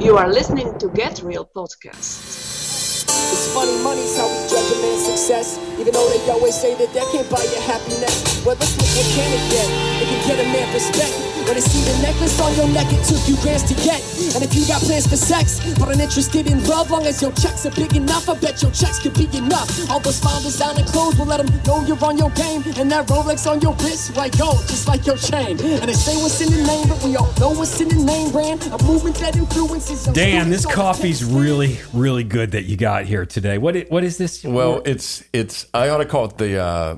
You are listening to Get Real Podcast. It's funny, money's how we judge a man's success. Even though they always say that that can't buy you happiness. Well, let's look what can it get? It can get a man respect. When they see the necklace on your neck, it took you grants to get. And if you got plans for sex, but are interested in love, long as your checks are big enough, I bet your checks could be enough. All those fine designer clothes will let them know you're on your game. And that Rolex on your wrist, white gold, just like your chain. And they say what's in the name, but we all know what's in the name brand. A movement that influences. our Dan, this coffee's really, really good that you got here today. What what is this? Well, it's it's I ought to call it the uh,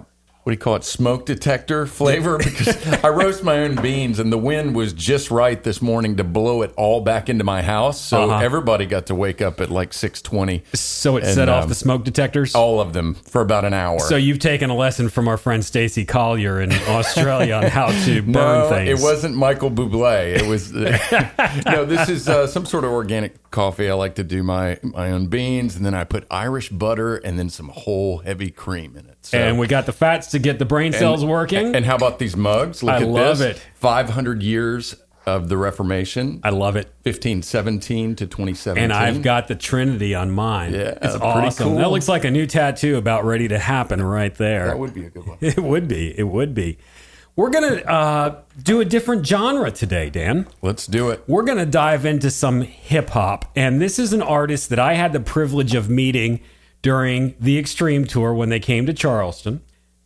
what do you call it? Smoke detector flavor because I roast my own beans and the wind was just right this morning to blow it all back into my house. So Uh-huh. everybody got to wake up at like six twenty. so it and, set off um, the smoke detectors. All of them for about an hour. So you've taken a lesson from our friend Stacy Collier in Australia on how to burn no, things. it wasn't Michael Bublé. It was no. This is uh, some sort of organic coffee. I like to do my my own beans, and then I put Irish butter and then some whole heavy cream in it. So, and we got the fats to get the brain cells working. And how about these mugs? Look I at love this. it. 500 years of the Reformation, I love it. 1517 to 2017. And I've got the Trinity on mine. Yeah, it's pretty awesome. cool. That looks like a new tattoo about ready to happen right there. That would be a good one. It would be. It would be. We're gonna uh, do a different genre today, Dan. Let's do it. We're gonna dive into some hip hop, and this is an artist that I had the privilege of meeting during the Extreme Tour when they came to Charleston.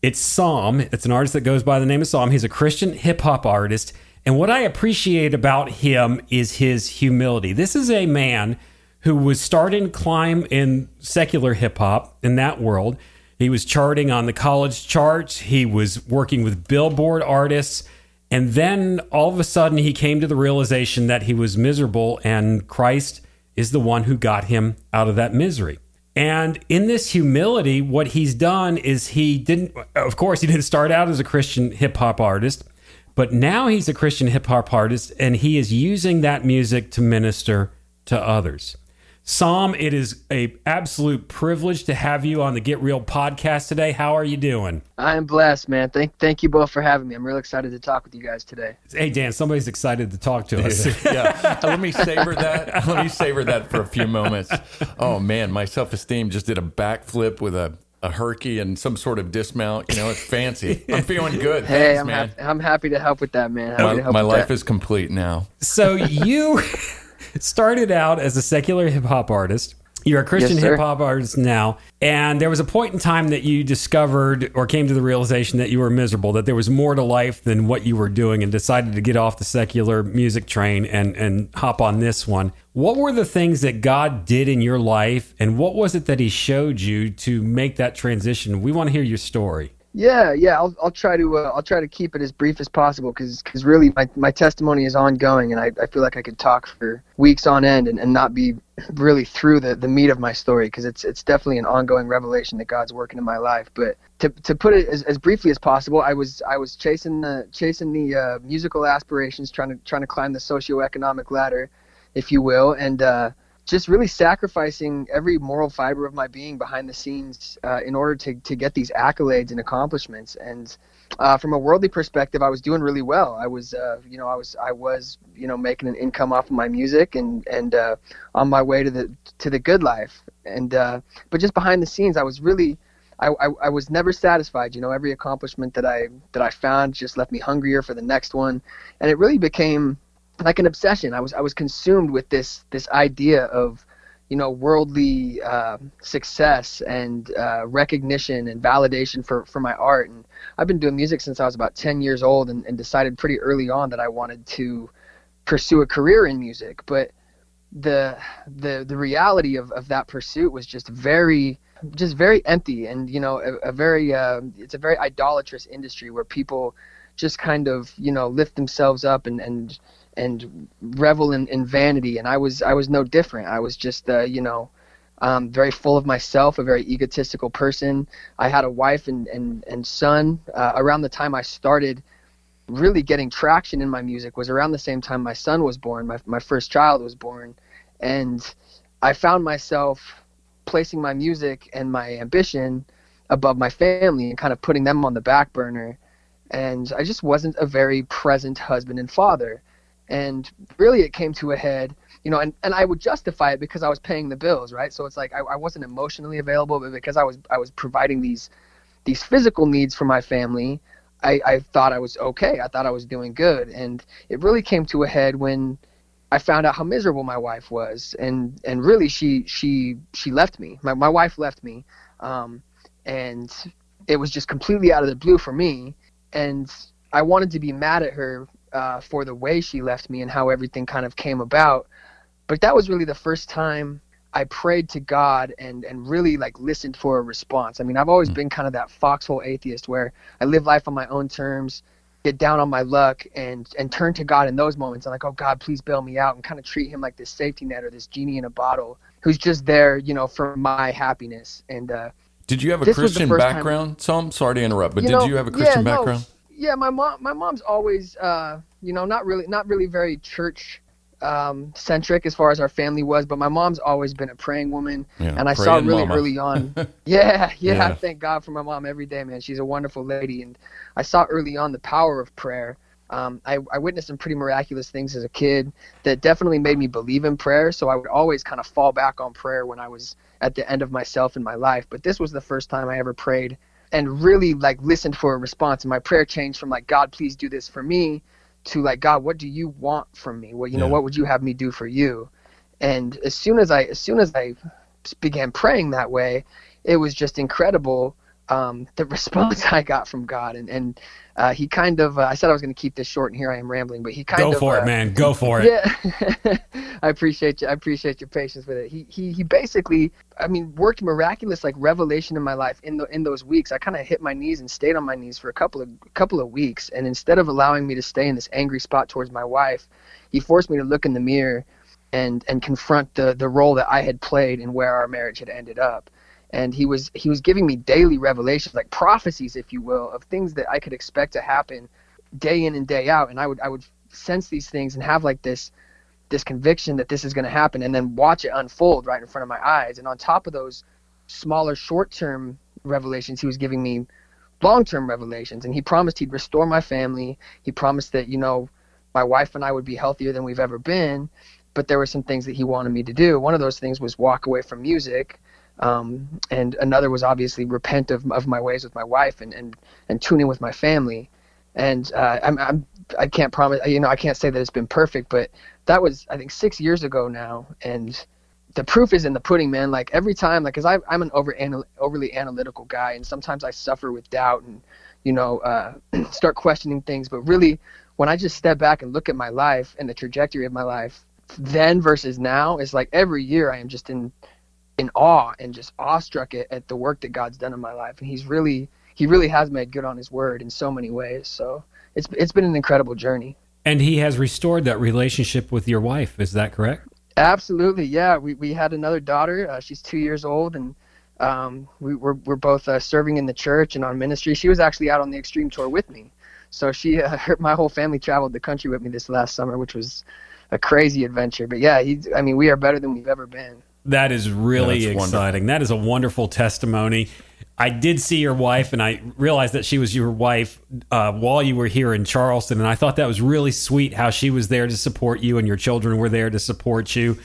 It's Psalm. It's an artist that goes by the name of Psalm. He's a Christian hip hop artist, and what I appreciate about him is his humility. This is a man who was starting to climb in secular hip hop in that world. He was charting on the college charts. He was working with billboard artists. And then all of a sudden, he came to the realization that he was miserable, and Christ is the one who got him out of that misery. And in this humility, what he's done is he didn't, of course, he didn't start out as a Christian hip hop artist, but now he's a Christian hip hop artist, and he is using that music to minister to others. Psalm, it is a absolute privilege to have you on the Get Real podcast today. How are you doing? I am blessed, man. Thank thank you both for having me. I'm real excited to talk with you guys today. Hey Dan, somebody's excited to talk to us. yeah. Let me savor that. Let me savor that for a few moments. Oh man, my self esteem just did a backflip with a, a herky and some sort of dismount. You know, it's fancy. I'm feeling good. Hey, Thanks, I'm man. hap- I'm happy to help with that, man. Happy my to help my with life that. is complete now. so you started out as a secular hip hop artist. You're a Christian Yes, hip hop artist now, and there was a point in time that you discovered or came to the realization that you were miserable, that there was more to life than what you were doing, and decided to get off the secular music train and and hop on this one. What were the things that God did in your life, and what was it that He showed you to make that transition? We want to hear your story. Yeah, yeah. I'll I'll try to uh, I'll try to keep it as brief as possible because really my, my testimony is ongoing and I, I feel like I could talk for weeks on end and, and not be really through the, the meat of my story because it's it's definitely an ongoing revelation that God's working in my life. But to, to put it as, as briefly as possible, I was I was chasing the chasing the uh, musical aspirations, trying to trying to climb the socioeconomic ladder, if you will, and uh, just really sacrificing every moral fiber of my being behind the scenes uh, in order to, to get these accolades and accomplishments. And uh, from a worldly perspective, I was doing really well. I was, uh, you know, I was, I was, you know, making an income off of my music and and uh, on my way to the to the good life. And uh, but just behind the scenes, I was really. I, I, I was never satisfied. You know, every accomplishment that I that I found just left me hungrier for the next one, and it really became like an obsession. I was I was consumed with this this idea of you know worldly uh, success and uh, recognition and validation for for my art. And I've been doing music since I was about 10 years old, and, and decided pretty early on that I wanted to pursue a career in music. But the the the reality of, of that pursuit was just very just very empty and you know a, a very uh, it's a very idolatrous industry where people just kind of you know lift themselves up and and and revel in, in vanity. And i was i was no different. I was just uh, you know um, very full of myself a very egotistical person. I had a wife and and, and son. Uh, around the time i started really getting traction in my music was around the same time my son was born my, my first child was born. And i found myself placing my music and my ambition above my family and kind of putting them on the back burner. And I just wasn't a very present husband and father. And really it came to a head you know and, and i would justify it because i was paying the bills right? So it's like I, I wasn't emotionally available but because i was i was providing these these physical needs for my family I, I thought i was okay. I thought i was doing good. And it really came to a head when i found out how miserable my wife was. And and really she she she left me. My, my wife left me. Um, and it was just completely out of the blue for me. And i wanted to be mad at her uh, for the way she left me and how everything kind of came about. But that was really the first time I prayed to God and and really like listened for a response. I mean, I've always been kind of that foxhole atheist where I live life on my own terms, get down on my luck, and and turn to God in those moments. I'm like, oh God, please bail me out, and kind of treat Him like this safety net or this genie in a bottle who's just there, you know, for my happiness. And uh, did you have a This was the Christian background? So sorry to interrupt, but You did know, you have a Christian yeah, no, background? Yeah, my mom, my mom's always, uh, you know, not really, not really very church um, centric as far as our family was, but my mom's always been a praying woman, Yeah, and I saw really mama. early on. yeah, yeah, Yeah. I thank God for my mom every day, man. She's a wonderful lady, and I saw early on the power of prayer. Um, I, I witnessed some pretty miraculous things as a kid that definitely made me believe in prayer. So I would always kind of fall back on prayer when I was at the end of myself in my life. But this was the first time I ever prayed and really like listened for a response. And my prayer changed from like, God, please do this for me to like, God, what do you want from me? well you know, what would you have me do for you? And as soon as I, as soon as I began praying that way, it was just incredible. Um, the response I got from God and, and, uh, he kind of, uh, I said I was going to keep this short and here I am rambling, but he kind Go of, go for uh, it, man. Go for it. yeah, I appreciate you. I appreciate your patience with it. He he he basically, I mean, worked miraculous like revelation in my life in the in those weeks. I kind of hit my knees and stayed on my knees for a couple of couple of weeks, and instead of allowing me to stay in this angry spot towards my wife, he forced me to look in the mirror and and confront the the role that I had played and where our marriage had ended up. And he was he was giving me daily revelations, like prophecies, if you will, of things that I could expect to happen day in and day out. And I would I would sense these things and have like this this conviction that this is going to happen and then watch it unfold right in front of my eyes. And on top of those smaller short-term revelations he was giving me long-term revelations. And he promised he'd restore my family. He promised that you know my wife and I would be healthier than we've ever been. But there were some things that he wanted me to do. One of those things was walk away from music um, and another was obviously repent of, of my ways with my wife and, and, and tune in with my family and uh, I'm, I'm I can't promise you know I can't say that it's been perfect but that was I think six years ago now, and the proof is in the pudding, man. Like every time, like, cause I, I'm an over anal- overly analytical guy, and sometimes I suffer with doubt and, you know, uh, start questioning things. But really, when I just step back and look at my life and the trajectory of my life, then versus now, it's like every year I am just in, in awe and just awestruck at, at the work that God's done in my life, and He's really, He really has made good on His word in so many ways. So it's it's been an incredible journey. And he has restored that relationship with your wife. Is that correct? Absolutely, yeah. We we had another daughter. Uh, she's two years old, and um, we were we're both uh, serving in the church and on ministry. She was actually out on the extreme tour with me, so she uh, her, my whole family traveled the country with me this last summer, which was a crazy adventure. But yeah, he, I mean, we are better than we've ever been. That is really That's wonderful. exciting. That is a wonderful testimony. I did see your wife, and I realized that she was your wife uh, while you were here in Charleston, and I thought that was really sweet how she was there to support you, and your children were there to support you.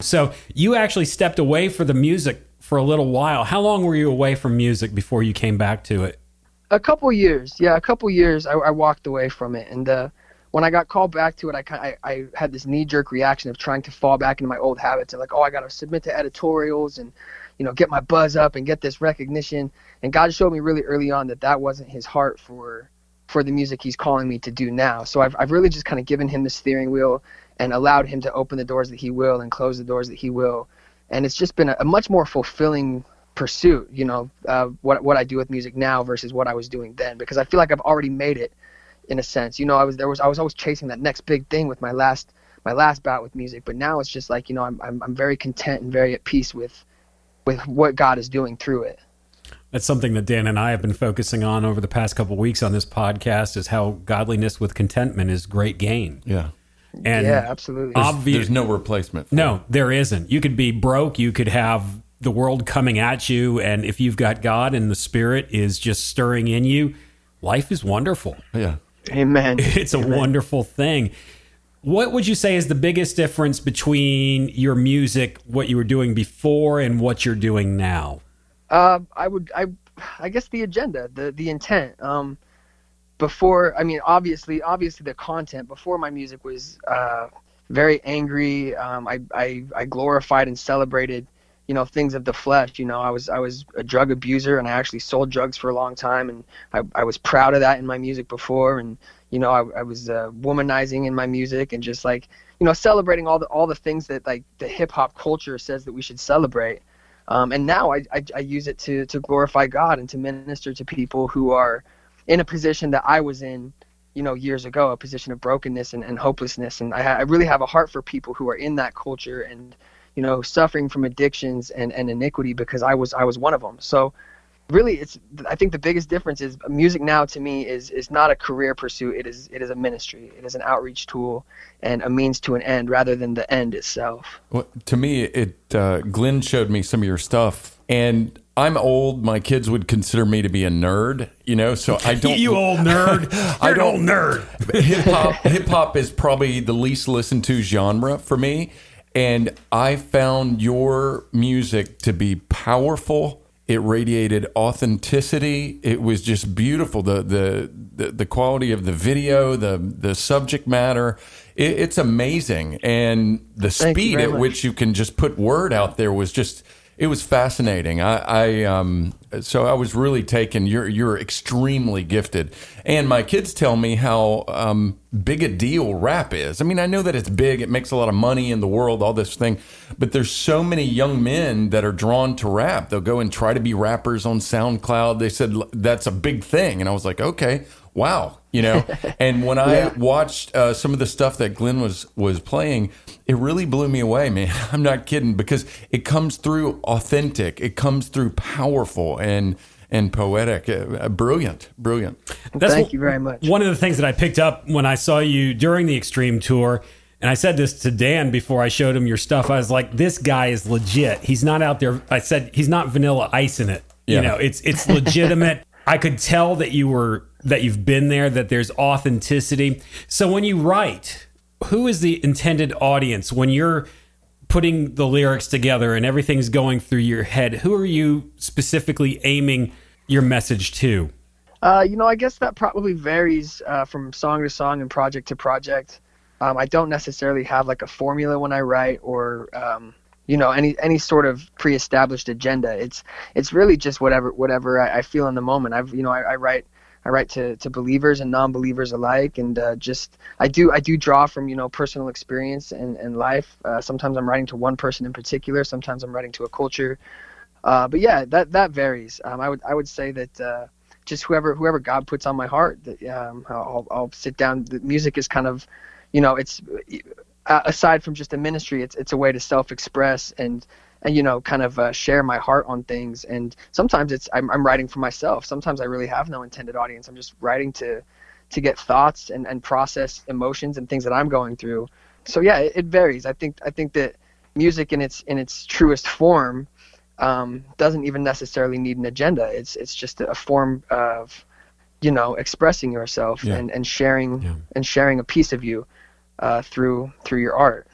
So you actually stepped away for the music for a little while. How long were you away from music before you came back to it? A couple years, yeah, a couple years. I, I walked away from it, and uh, when I got called back to it, I, I I had this knee jerk reaction of trying to fall back into my old habits and like, oh, I got to submit to editorials and you know get my buzz up and get this recognition. And God showed me really early on that that wasn't His heart for for the music He's calling me to do now. So I've I've really just kind of given Him the steering wheel and allowed Him to open the doors that He will and close the doors that He will. And it's just been a, a much more fulfilling pursuit, you know, uh, what what I do with music now versus what I was doing then, because I feel like I've already made it in a sense. You know, I was there was I was always chasing that next big thing with my last my last bout with music, but now it's just like you know I'm I'm, I'm very content and very at peace with with what God is doing through it. That's something that Dan and I have been focusing on over the past couple weeks on this podcast is how godliness with contentment is great gain. Yeah. And yeah, absolutely. obvious There's no replacement. For No, there isn't. You could be broke. You could have the world coming at you. And if you've got God and the Spirit is just stirring in you, life is wonderful. Yeah. Amen. It's a wonderful thing. What would you say is the biggest difference between your music, what you were doing before, and what you're doing now? Uh, I would, I, I guess the agenda, the the intent. Um, before, I mean, obviously, obviously the content. Before my music was uh, very angry. Um, I, I, I glorified and celebrated, you know, things of the flesh. You know, I was I was a drug abuser, and I actually sold drugs for a long time, and I, I was proud of that in my music before, and you know, I, I was uh, womanizing in my music and just like, you know, celebrating all the all the things that like the hip hop culture says that we should celebrate. Um, and now I, I, I use it to to glorify God and to minister to people who are in a position that I was in, you know, years ago, a position of brokenness and, and hopelessness. And I, I really have a heart for people who are in that culture and, you know, suffering from addictions and, and iniquity because I was I was one of them. So really it's i think the biggest difference is music now to me is is not a career pursuit it is it is a ministry it is an outreach tool and a means to an end rather than the end itself well, to me it uh, glenn showed me some of your stuff and I'm old. My kids would consider me to be a nerd, you know. So I don't. you old nerd. You're I don't, an old nerd. hip hop. Hip hop is probably the least listened to genre for me, and I found your music to be powerful it radiated authenticity. It was just beautiful. The the the, the quality of the video, the the subject matter, it, it's amazing. And the Thank speed at much. which you can just put word out there was just it was fascinating. I, I um, so I was really taken. You're you're extremely gifted, and my kids tell me how um, big a deal rap is. I mean, I know that it's big. It makes a lot of money in the world, all this thing, but there's so many young men that are drawn to rap. They'll go and try to be rappers on SoundCloud. They said that's a big thing, and I was like, okay, wow, you know. and when I yeah. watched uh, some of the stuff that Glenn was was playing, it really blew me away, man. I'm not kidding because it comes through authentic, it comes through powerful and and poetic. Uh, brilliant, brilliant. That's Thank you very much. One of the things that I picked up when I saw you during the Extreme Tour. And I said this to Dan before I showed him your stuff. I was like, "This guy is legit. He's not out there." I said, "He's not vanilla ice in it. Yeah. You know, it's it's legitimate." I could tell that you were that you've been there, that there's authenticity. So when you write, who is the intended audience when you're putting the lyrics together and everything's going through your head? Who are you specifically aiming your message to? Uh, you know, I guess that probably varies uh, from song to song and project to project. Um, I don't necessarily have like a formula when I write or um, you know any any sort of pre-established agenda. It's it's really just whatever whatever I, I feel in the moment. I've you know I, I write I write to, to believers and non-believers alike, and uh, just I do I do draw from you know personal experience and, and life. Uh, sometimes I'm writing to one person in particular. Sometimes I'm writing to a culture. Uh, but yeah, that that varies. Um, I would I would say that uh, just whoever whoever God puts on my heart, that um, I'll, I'll sit down. The music is kind of, you know, it's uh, aside from just a ministry, it's it's a way to self-express and and you know kind of uh, share my heart on things. And sometimes it's I'm, I'm writing for myself. Sometimes i really have no intended audience. I'm just writing to to get thoughts and, and process emotions and things that i'm going through. So yeah it, it varies. I think i think that music in its in its truest form um, doesn't even necessarily need an agenda. It's it's just a form of you know expressing yourself yeah. and, and sharing yeah. and sharing a piece of you uh, through through your art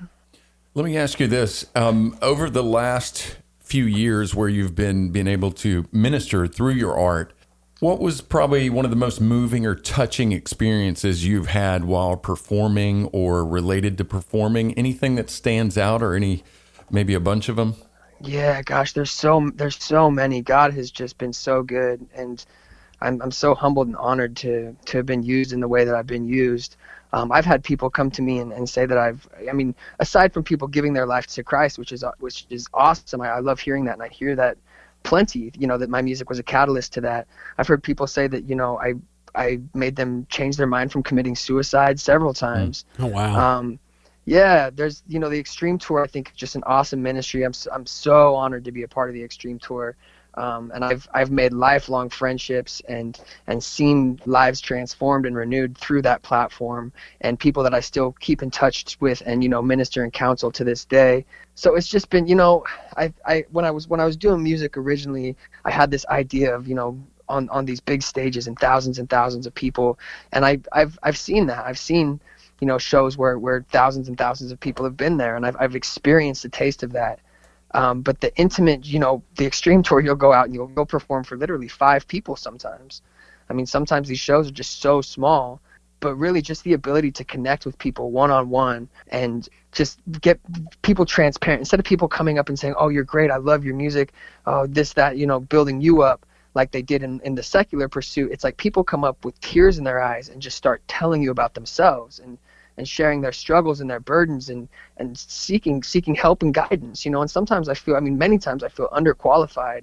let me ask you this: um, over the last few years, where you've been being able to minister through your art, what was probably one of the most moving or touching experiences you've had while performing or related to performing? Anything that stands out, or any maybe a bunch of them? Yeah, gosh, there's so there's so many. God has just been so good, and I'm I'm so humbled and honored to to have been used in the way that I've been used. Um, I've had people come to me and, and say that I've, I mean, aside from people giving their life to Christ, which is which is awesome. I, I love hearing that, and I hear that plenty. You know, that my music was a catalyst to that. I've heard people say that you know I I made them change their mind from committing suicide several hmm. times. Oh wow. Um, yeah, there's you know the Extreme Tour. I think just an awesome ministry. I'm I'm so honored to be a part of the Extreme Tour. Um, and I've I've made lifelong friendships and and seen lives transformed and renewed through that platform, and people that I still keep in touch with and you know minister and counsel to this day. So it's just been you know I I when I was when I was doing music originally, I had this idea of you know on on these big stages and thousands and thousands of people, and I I've I've seen that I've seen you know shows where where thousands and thousands of people have been there, and I've I've experienced a taste of that. Um, but the intimate, you know, the extreme tour, you'll go out and you'll go perform for literally five people sometimes. I mean, sometimes these shows are just so small, but really just the ability to connect with people one on one and just get people transparent instead of people coming up and saying, "Oh, you're great, I love your music," oh, this that, you know, building you up like they did in, in the secular pursuit. It's like people come up with tears in their eyes and just start telling you about themselves and and sharing their struggles and their burdens and and seeking seeking help and guidance you know? And sometimes i feel i mean many times i feel underqualified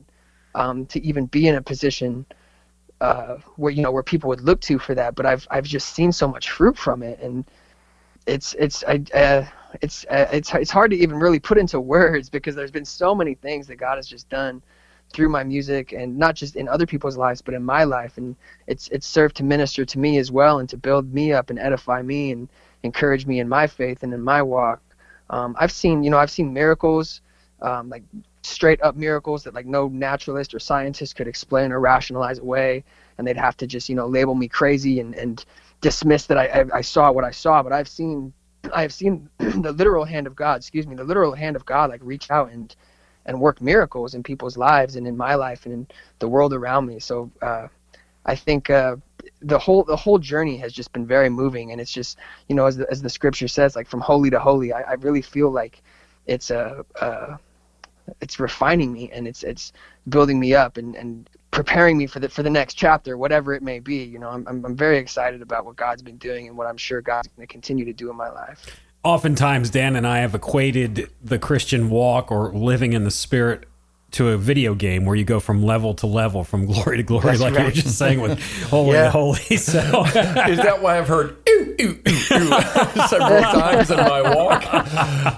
um, to even be in a position uh, where you know where people would look to for that but i've i've just seen so much fruit from it. And it's it's I, uh, it's uh, it's it's hard to even really put into words because there's been so many things that god has just done through my music and not just in other people's lives but in my life. And it's it's served to minister to me as well and to build me up and edify me and encourage me in my faith and in my walk. Um, I've seen, you know, I've seen miracles, um, like straight up miracles that like no naturalist or scientist could explain or rationalize away, and they'd have to just, you know, label me crazy and, and dismiss that I, I, I saw what I saw. But I've seen, I have seen the literal hand of God, excuse me, the literal hand of God, like reach out and and work miracles in people's lives and in my life and in the world around me. So uh, I think uh, the whole the whole journey has just been very moving, and it's just you know as the, as the scripture says, like from holy to holy, I, I really feel like it's a uh, it's refining me and it's it's building me up and, and preparing me for the for the next chapter, whatever it may be. You know, I'm I'm, I'm very excited about what God's been doing and what I'm sure God's going to continue to do in my life. Oftentimes, Dan and I have equated the Christian walk or living in the Spirit to a video game where you go from level to level, from glory to glory, That's like right. you were just saying with holy Yeah. to holy. So Is that why I've heard ooh, ooh, ooh, ooh several times in my walk?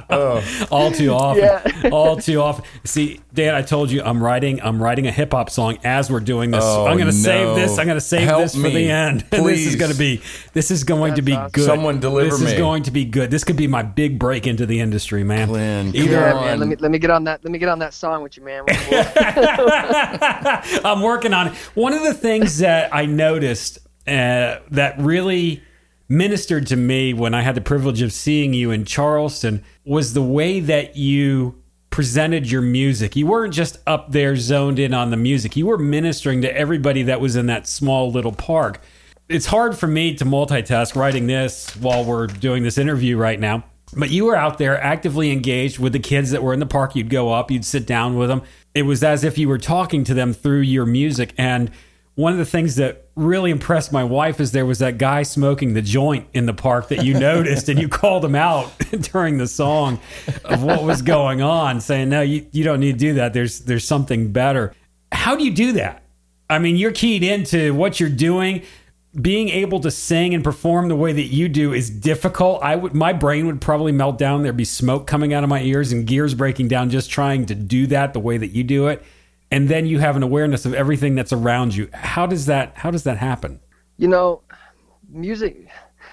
Oh. all too often, Yeah. all too often. See, Dan, I told you I'm writing. I'm writing a hip hop song as we're doing this. Oh, I'm going to save this. I'm going to save Help this for me, the end. this is going to be. This is going to be awesome. good. Someone deliver This is going to be good. This could be my big break into the industry, man. Glenn, come Either Yeah, man. Let me let me get on that. Let me get on that song with you, man. I'm working on it. One of the things that I noticed uh, that really ministered to me when I had the privilege of seeing you in Charleston was the way that you presented your music. You weren't just up there zoned in on the music, you were ministering to everybody that was in that small little park. It's hard for me to multitask writing this while we're doing this interview right now. But you were out there actively engaged with the kids that were in the park. You'd go up, you'd sit down with them. It was as if you were talking to them through your music. And one of the things that really impressed my wife is there was that guy smoking the joint in the park that you noticed and you called him out during the song of what was going on, saying, No, you, you don't need to do that. There's there's something better. How do you do that? I mean, you're keyed into what you're doing. Being able to sing and perform the way that you do is difficult. I would, my brain would probably melt down. There'd be smoke coming out of my ears and gears breaking down just trying to do that the way that you do it. And then you have an awareness of everything that's around you. How does that? How does that happen? you know, music.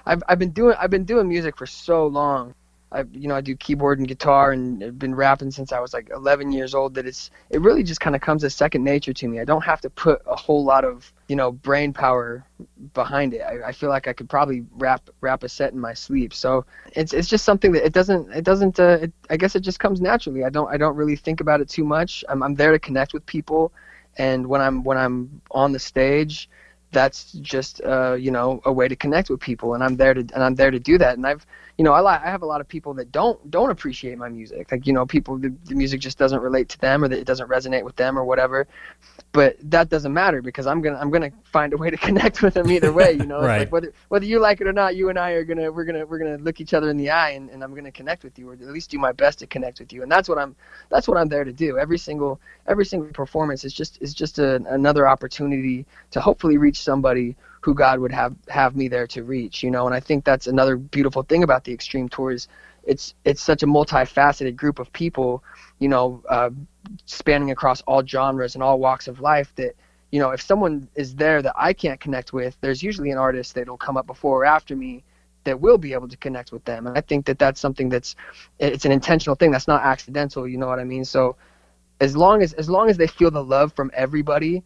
I've I've been doing I've been doing music for so long. I you know I do keyboard and guitar and I've been rapping since I was like 11 years old. That it's it really just kind of comes as second nature to me. I don't have to put a whole lot of you know brain power behind it. I, I feel like I could probably rap rap a set in my sleep. So it's it's just something that it doesn't it doesn't uh, it, I guess it just comes naturally. I don't I don't really think about it too much. I'm I'm there to connect with people, and when I'm when I'm on the stage that's just uh, you know a way to connect with people and I'm there to and I'm there to do that and I've you know I li- I have a lot of people that don't don't appreciate my music like you know people the, the music just doesn't relate to them or that it doesn't resonate with them or whatever but that doesn't matter because I'm gonna I'm gonna find a way to connect with them either way you know Right. like whether whether you like it or not you and I are gonna we're gonna we're gonna look each other in the eye and, and I'm gonna connect with you or at least do my best to connect with you and that's what I'm that's what I'm there to do every single every single performance is just is just a, another opportunity to hopefully reach somebody who God would have have me there to reach, you know. And I think that's another beautiful thing about the Extreme Tours. It's it's such a multifaceted group of people, you know, uh, spanning across all genres and all walks of life. That you know, if someone is there that I can't connect with, there's usually an artist that'll come up before or after me that will be able to connect with them. And I think that that's something that's it's an intentional thing. That's not accidental. You know what I mean? So as long as as long as they feel the love from everybody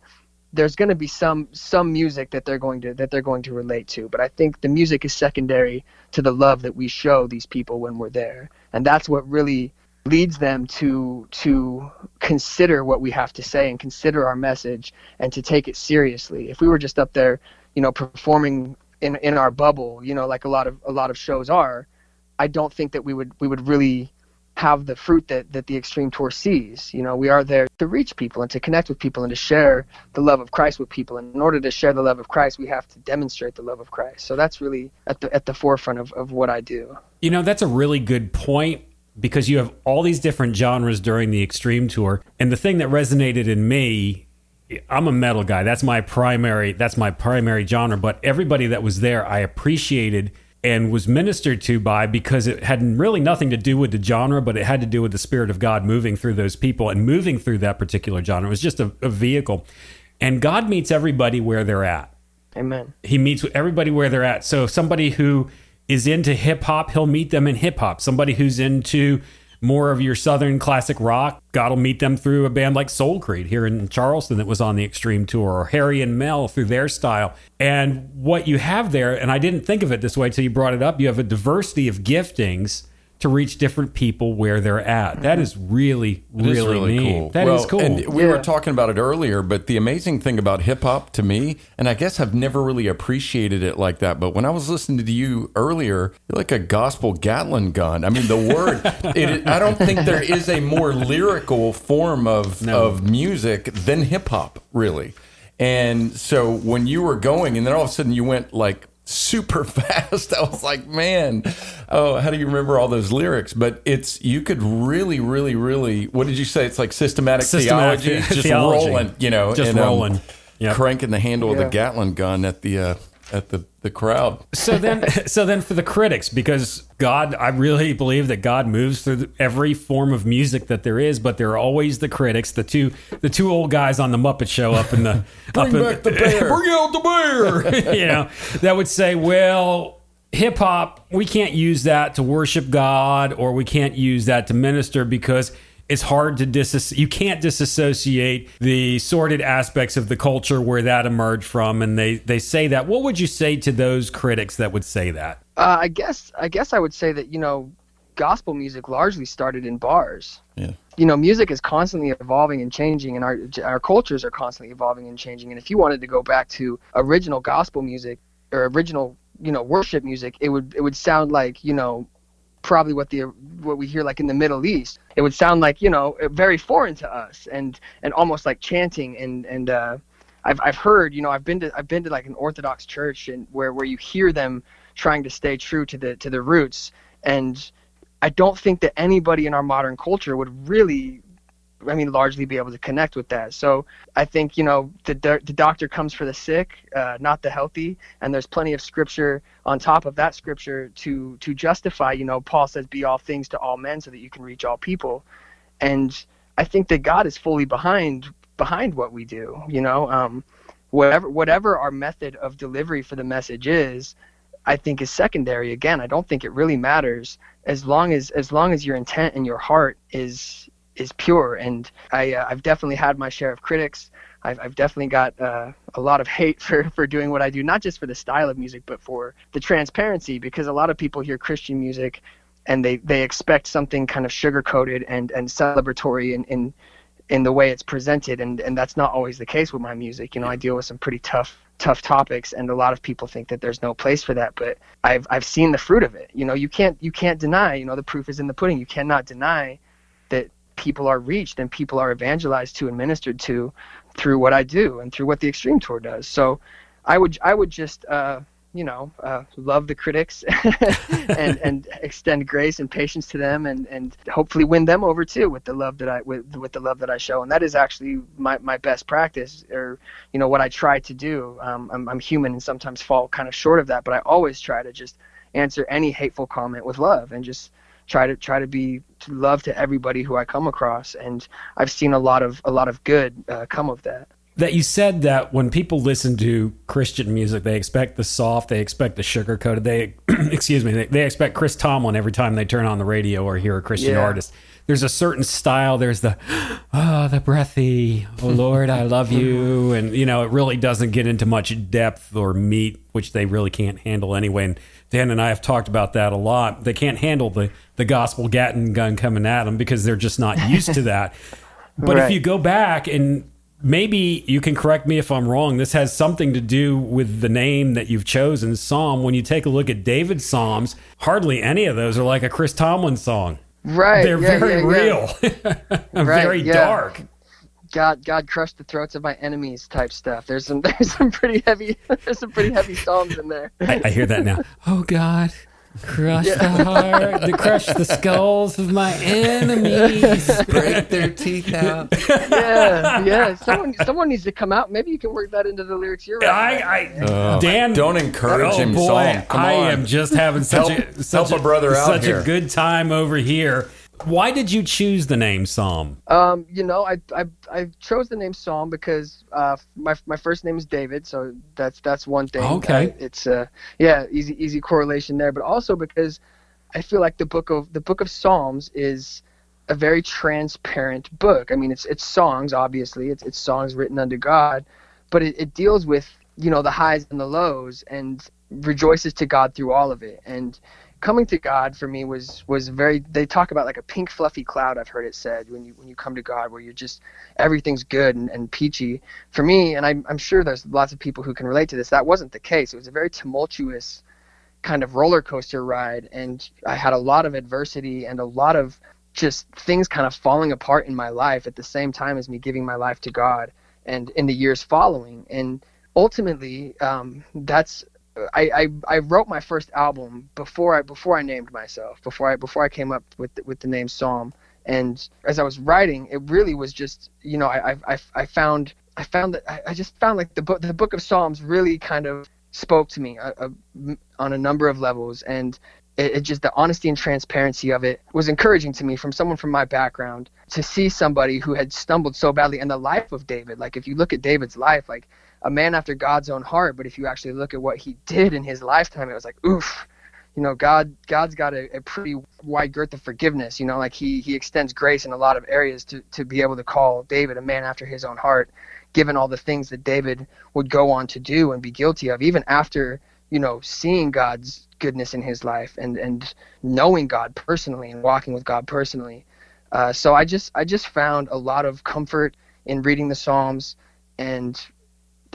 there's going to be some some music that they're going to that they're going to relate to but i think the music is secondary to the love that we show these people when we're there. And that's what really leads them to to consider what we have to say and consider our message and to take it seriously. If we were just up there you know performing in in our bubble you know like a lot of a lot of shows are i don't think that we would we would really have the fruit that, that the extreme tour sees. You know, we are there to reach people and to connect with people and to share the love of Christ with people. And in order to share the love of Christ, we have to demonstrate the love of Christ. So that's really at the at the forefront of, of what I do. You know, that's a really good point because you have all these different genres during the extreme tour. And the thing that resonated in me I'm a metal guy. That's my primary that's my primary genre, but everybody that was there I appreciated and was ministered to by because it had really nothing to do with the genre, but it had to do with the Spirit of God moving through those people and moving through that particular genre. It was just a, a vehicle. And God meets everybody where they're at. Amen. He meets everybody where they're at. So somebody who is into hip hop, he'll meet them in hip hop. Somebody who's into more of your southern classic rock, God will meet them through a band like Soul Creed here in Charleston that was on the Extreme Tour, or Harry and Mel through their style. And what you have there, and I didn't think of it this way until you brought it up, you have a diversity of giftings to reach different people where they're at. That mm-hmm. is really, really, is really neat. cool. That well, is cool. And we Yeah. were talking about it earlier, but the amazing thing about hip hop to me, and I guess I've never really appreciated it like that, but when I was listening to you earlier, you're like a gospel Gatling gun. I mean, the word, it, I don't think there is a more lyrical form of, of music than hip hop, really. And so when you were going, and then all of a sudden you went like super fast. I was like, man, oh, how do you remember all those lyrics? But it's you could really, really, really. What did you say? It's like systematic, Systematic theology, the- just theology. rolling, you know, Just and, um, rolling. Yep. cranking the handle of the Gatling gun at the uh, at the the crowd. so then so then for the critics because god i really believe that god moves through every form of music that there is but there are always the critics the two the two old guys on the muppet show up in the Bring up in, back the bear. bring out the bear you know that would say well hip hop we can't use that to worship god or we can't use that to minister because it's hard to dis you can't disassociate the sordid aspects of the culture where that emerged from and they they say that what would you say to those critics that would say that Uh, I guess I guess I would say that you know, gospel music largely started in bars. Yeah. You know, music is constantly evolving and changing, and our our cultures are constantly evolving and changing. And if you wanted to go back to original gospel music or original, you know, worship music, it would it would sound like you know, probably what the what we hear like in the Middle East. It would sound like you know very foreign to us, and and almost like chanting and and. uh I've, I've heard, you know, I've been to I've been to like an Orthodox church and where, where you hear them trying to stay true to the to the roots, and I don't think that anybody in our modern culture would really, I mean, largely be able to connect with that. So I think you know the the, doctor comes for the sick, uh, not the healthy, and there's plenty of scripture on top of that scripture to to justify. You know, Paul says, "Be all things to all men, so that you can reach all people," and I think that God is fully behind behind what we do. You know, um, whatever whatever our method of delivery for the message is, I think is secondary. Again, I don't think it really matters as long as as long as your intent and your heart is is pure. And I uh, I've definitely had my share of critics. I've, I've definitely got uh, a lot of hate for, for doing what I do, not just for the style of music, but for the transparency. Because a lot of people hear Christian music, and they, they expect something kind of sugar coated and, and celebratory in, in in the way it's presented and and that's not always the case with my music you know i deal with some pretty tough tough topics and a lot of people think that there's no place for that but i've i've seen the fruit of it you know you can't you can't deny you know the proof is in the pudding you cannot deny people are reached and people are evangelized to and ministered to through what i do and through what the extreme tour does so i would i would just uh you know, uh, love the critics and and extend grace and patience to them, and and hopefully win them over too with the love that I with with the love that I show, and that is actually my my best practice, or you know what I try to do. Um, I'm I'm human and sometimes fall kind of short of that, but I always try to just answer any hateful comment with love and just try to try to be to love to everybody who I come across, and I've seen a lot of a lot of good uh, come of that. that you said that when people listen to Christian music, they expect the soft, they expect the sugar coated. They, excuse me, they, they expect Chris Tomlin every time they turn on the radio or hear a Christian Yeah. artist. There's a certain style. There's the, oh, the breathy, oh Lord, I love you, and you know it really doesn't get into much depth or meat, which they really can't handle anyway. And Dan and I have talked about that a lot. They can't handle the the gospel Gatling gun coming at them because they're just not used to that. But if you go back and maybe you can correct me if I'm wrong, this has something to do with the name that you've chosen, Psalm. When you take a look at David's Psalms, hardly any of those are like a Chris Tomlin song. Right. They're yeah, very yeah, yeah. real, Right, very dark. God, God crushed the throats of my enemies type stuff. There's some, there's some pretty heavy, there's some pretty heavy psalms in there. I, I hear that now. Oh God, crush the heart, to crush the skulls of my enemies. Break their teeth out. yeah, yeah. Someone, someone needs to come out. Maybe you can work that into the lyrics. You're right. I, I Dan, Don't encourage oh him, boy, Psalm. Come I on. am just having such Help- a such help a brother out such here. a good time over here. Why did you choose the name Psalm? Um, you know, I, I, I chose the name Psalm because uh, my, my first name is David, so that's that's one thing. Okay. Uh, it's uh, yeah, easy easy correlation there, but also because I feel like the book of the book of Psalms is a very transparent book. I mean, it's it's songs, obviously, it's it's songs written under God, but it, it deals with you know the highs and the lows and rejoices to God through all of it. And coming to God for me was was very. They talk about like a pink fluffy cloud. I've heard it said when you when you come to God, where you're just everything's good and, and peachy. For me, and I'm I'm sure there's lots of people who can relate to this. That wasn't the case. It was a very tumultuous kind of roller coaster ride, and I had a lot of adversity and a lot of just things kind of falling apart in my life at the same time as me giving my life to God and in the years following. And ultimately, um, that's I, I, I wrote my first album before I before I named myself before I before I came up with the, with the name Psalm. And as I was writing, it really was just you know I I, I- found I found that I, I just found like the book the book of Psalms really kind of spoke to me uh, uh, on a number of levels and it, it just the honesty and transparency of it was encouraging to me from someone from my background to see somebody who had stumbled so badly in the life of David like if you look at David's life like a man after God's own heart but if you actually look at what he did in his lifetime it was like oof you know God God's got a, a pretty wide girth of forgiveness you know like he he extends grace in a lot of areas to to be able to call David a man after his own heart given all the things that David would go on to do and be guilty of even after you know seeing God's goodness in his life and and knowing God personally and walking with God personally. Uh, so I just I just found a lot of comfort in reading the Psalms and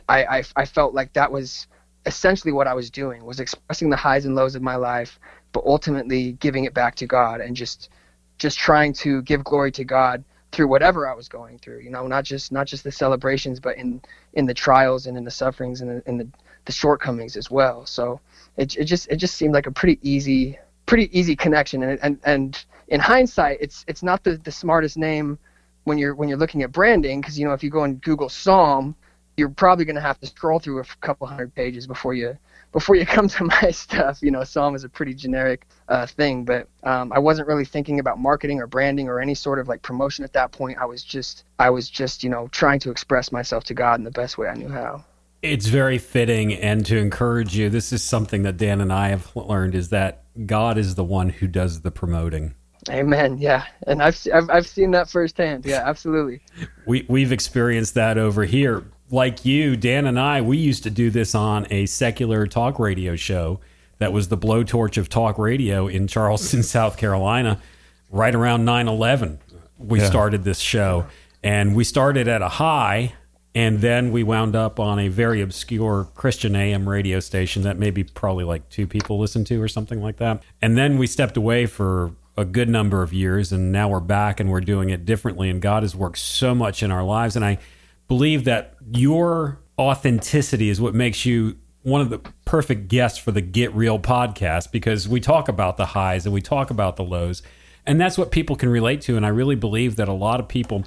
I, I I felt like that was essentially what I was doing was expressing the highs and lows of my life but ultimately giving it back to God and just just trying to give glory to God through whatever I was going through you know not just not just the celebrations but in in the trials and in the sufferings and in, the the shortcomings as well. So it, it just it just seemed like a pretty easy pretty easy connection. And and and in hindsight it's it's not the the smartest name when you're when you're looking at branding because you know if you go and Google Psalm you're probably going to have to scroll through a couple hundred pages before you before you come to my stuff. You know, Psalm is a pretty generic uh, thing, but um, I wasn't really thinking about marketing or branding or any sort of like promotion at that point. I was just I was just you know trying to express myself to God in the best way I knew how. It's very fitting, and to encourage you, this is something that Dan and I have learned: is that God is the one who does the promoting. Amen. Yeah, and I've I've, I've seen that firsthand. Yeah, absolutely. We we've experienced that over here. Like you, Dan and I, we used to do this on a secular talk radio show that was the blowtorch of talk radio in Charleston, South Carolina, right around 9/11. We Yeah. started this show, and we started at a high, and then we wound up on a very obscure Christian AM radio station that maybe probably like two people listen to or something like that. And then we stepped away for a good number of years, and now we're back and we're doing it differently. And God has worked so much in our lives, and I believe that your authenticity is what makes you one of the perfect guests for the Get Real podcast because we talk about the highs and we talk about the lows. And that's what people can relate to. And I really believe that a lot of people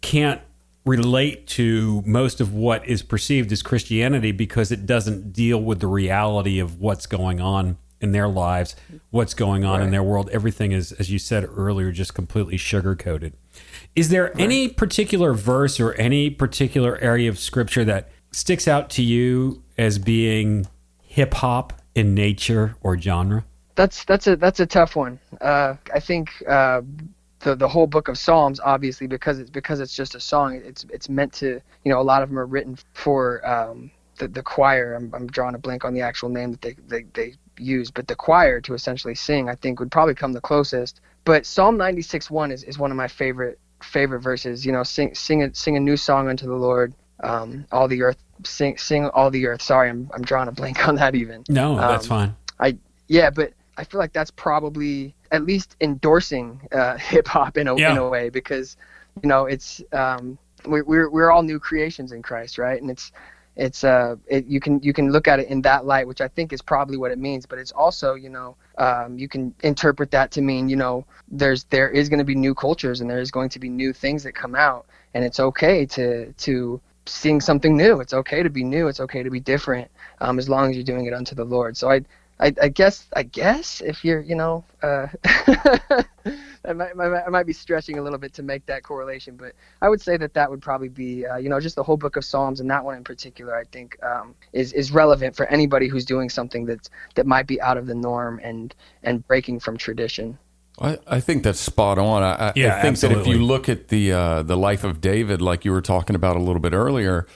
can't relate to most of what is perceived as Christianity because it doesn't deal with the reality of what's going on in their lives, what's going on in their world. Everything is, as you said earlier, just completely sugar coated. Is there any particular verse or any particular area of scripture that sticks out to you as being hip hop in nature or genre? That's that's a that's a tough one. Uh, I think uh, the the whole book of Psalms, obviously, because it's because it's just a song. It's it's meant to you know a lot of them are written for um, the the choir. I'm, I'm drawing a blank on the actual name that they, they they use, but the choir to essentially sing, I think would probably come the closest. But Psalm 96 1 is, is one of my favorite favorite verses. You know, sing sing a sing a new song unto the Lord. Um, all the earth sing sing all the earth. Sorry, I'm I'm drawing a blank on that even. No, that's Um, fine. I yeah, but I feel like that's probably at least endorsing uh, hip hop in a Yeah. in a way because you know it's um, we're we're we're all new creations in Christ, right? And it's it's uh it, you can you can look at it in that light, which I think is probably what it means. But it's also you know um, you can interpret that to mean you know there's there is going to be new cultures and there is going to be new things that come out, and it's okay to to sing something new. It's okay to be new. It's okay to be different, um, as long as you're doing it unto the Lord. So I, I, I guess, I guess if you're, you know, uh, I might, I might be stretching a little bit to make that correlation, but I would say that that would probably be, uh, you know, just the whole book of Psalms and that one in particular. I think um, is is relevant for anybody who's doing something that's that might be out of the norm and and breaking from tradition. I, I think that's spot on. I, I- Yeah, I think that if you look at the uh, the life of David, like you were talking about a little bit earlier,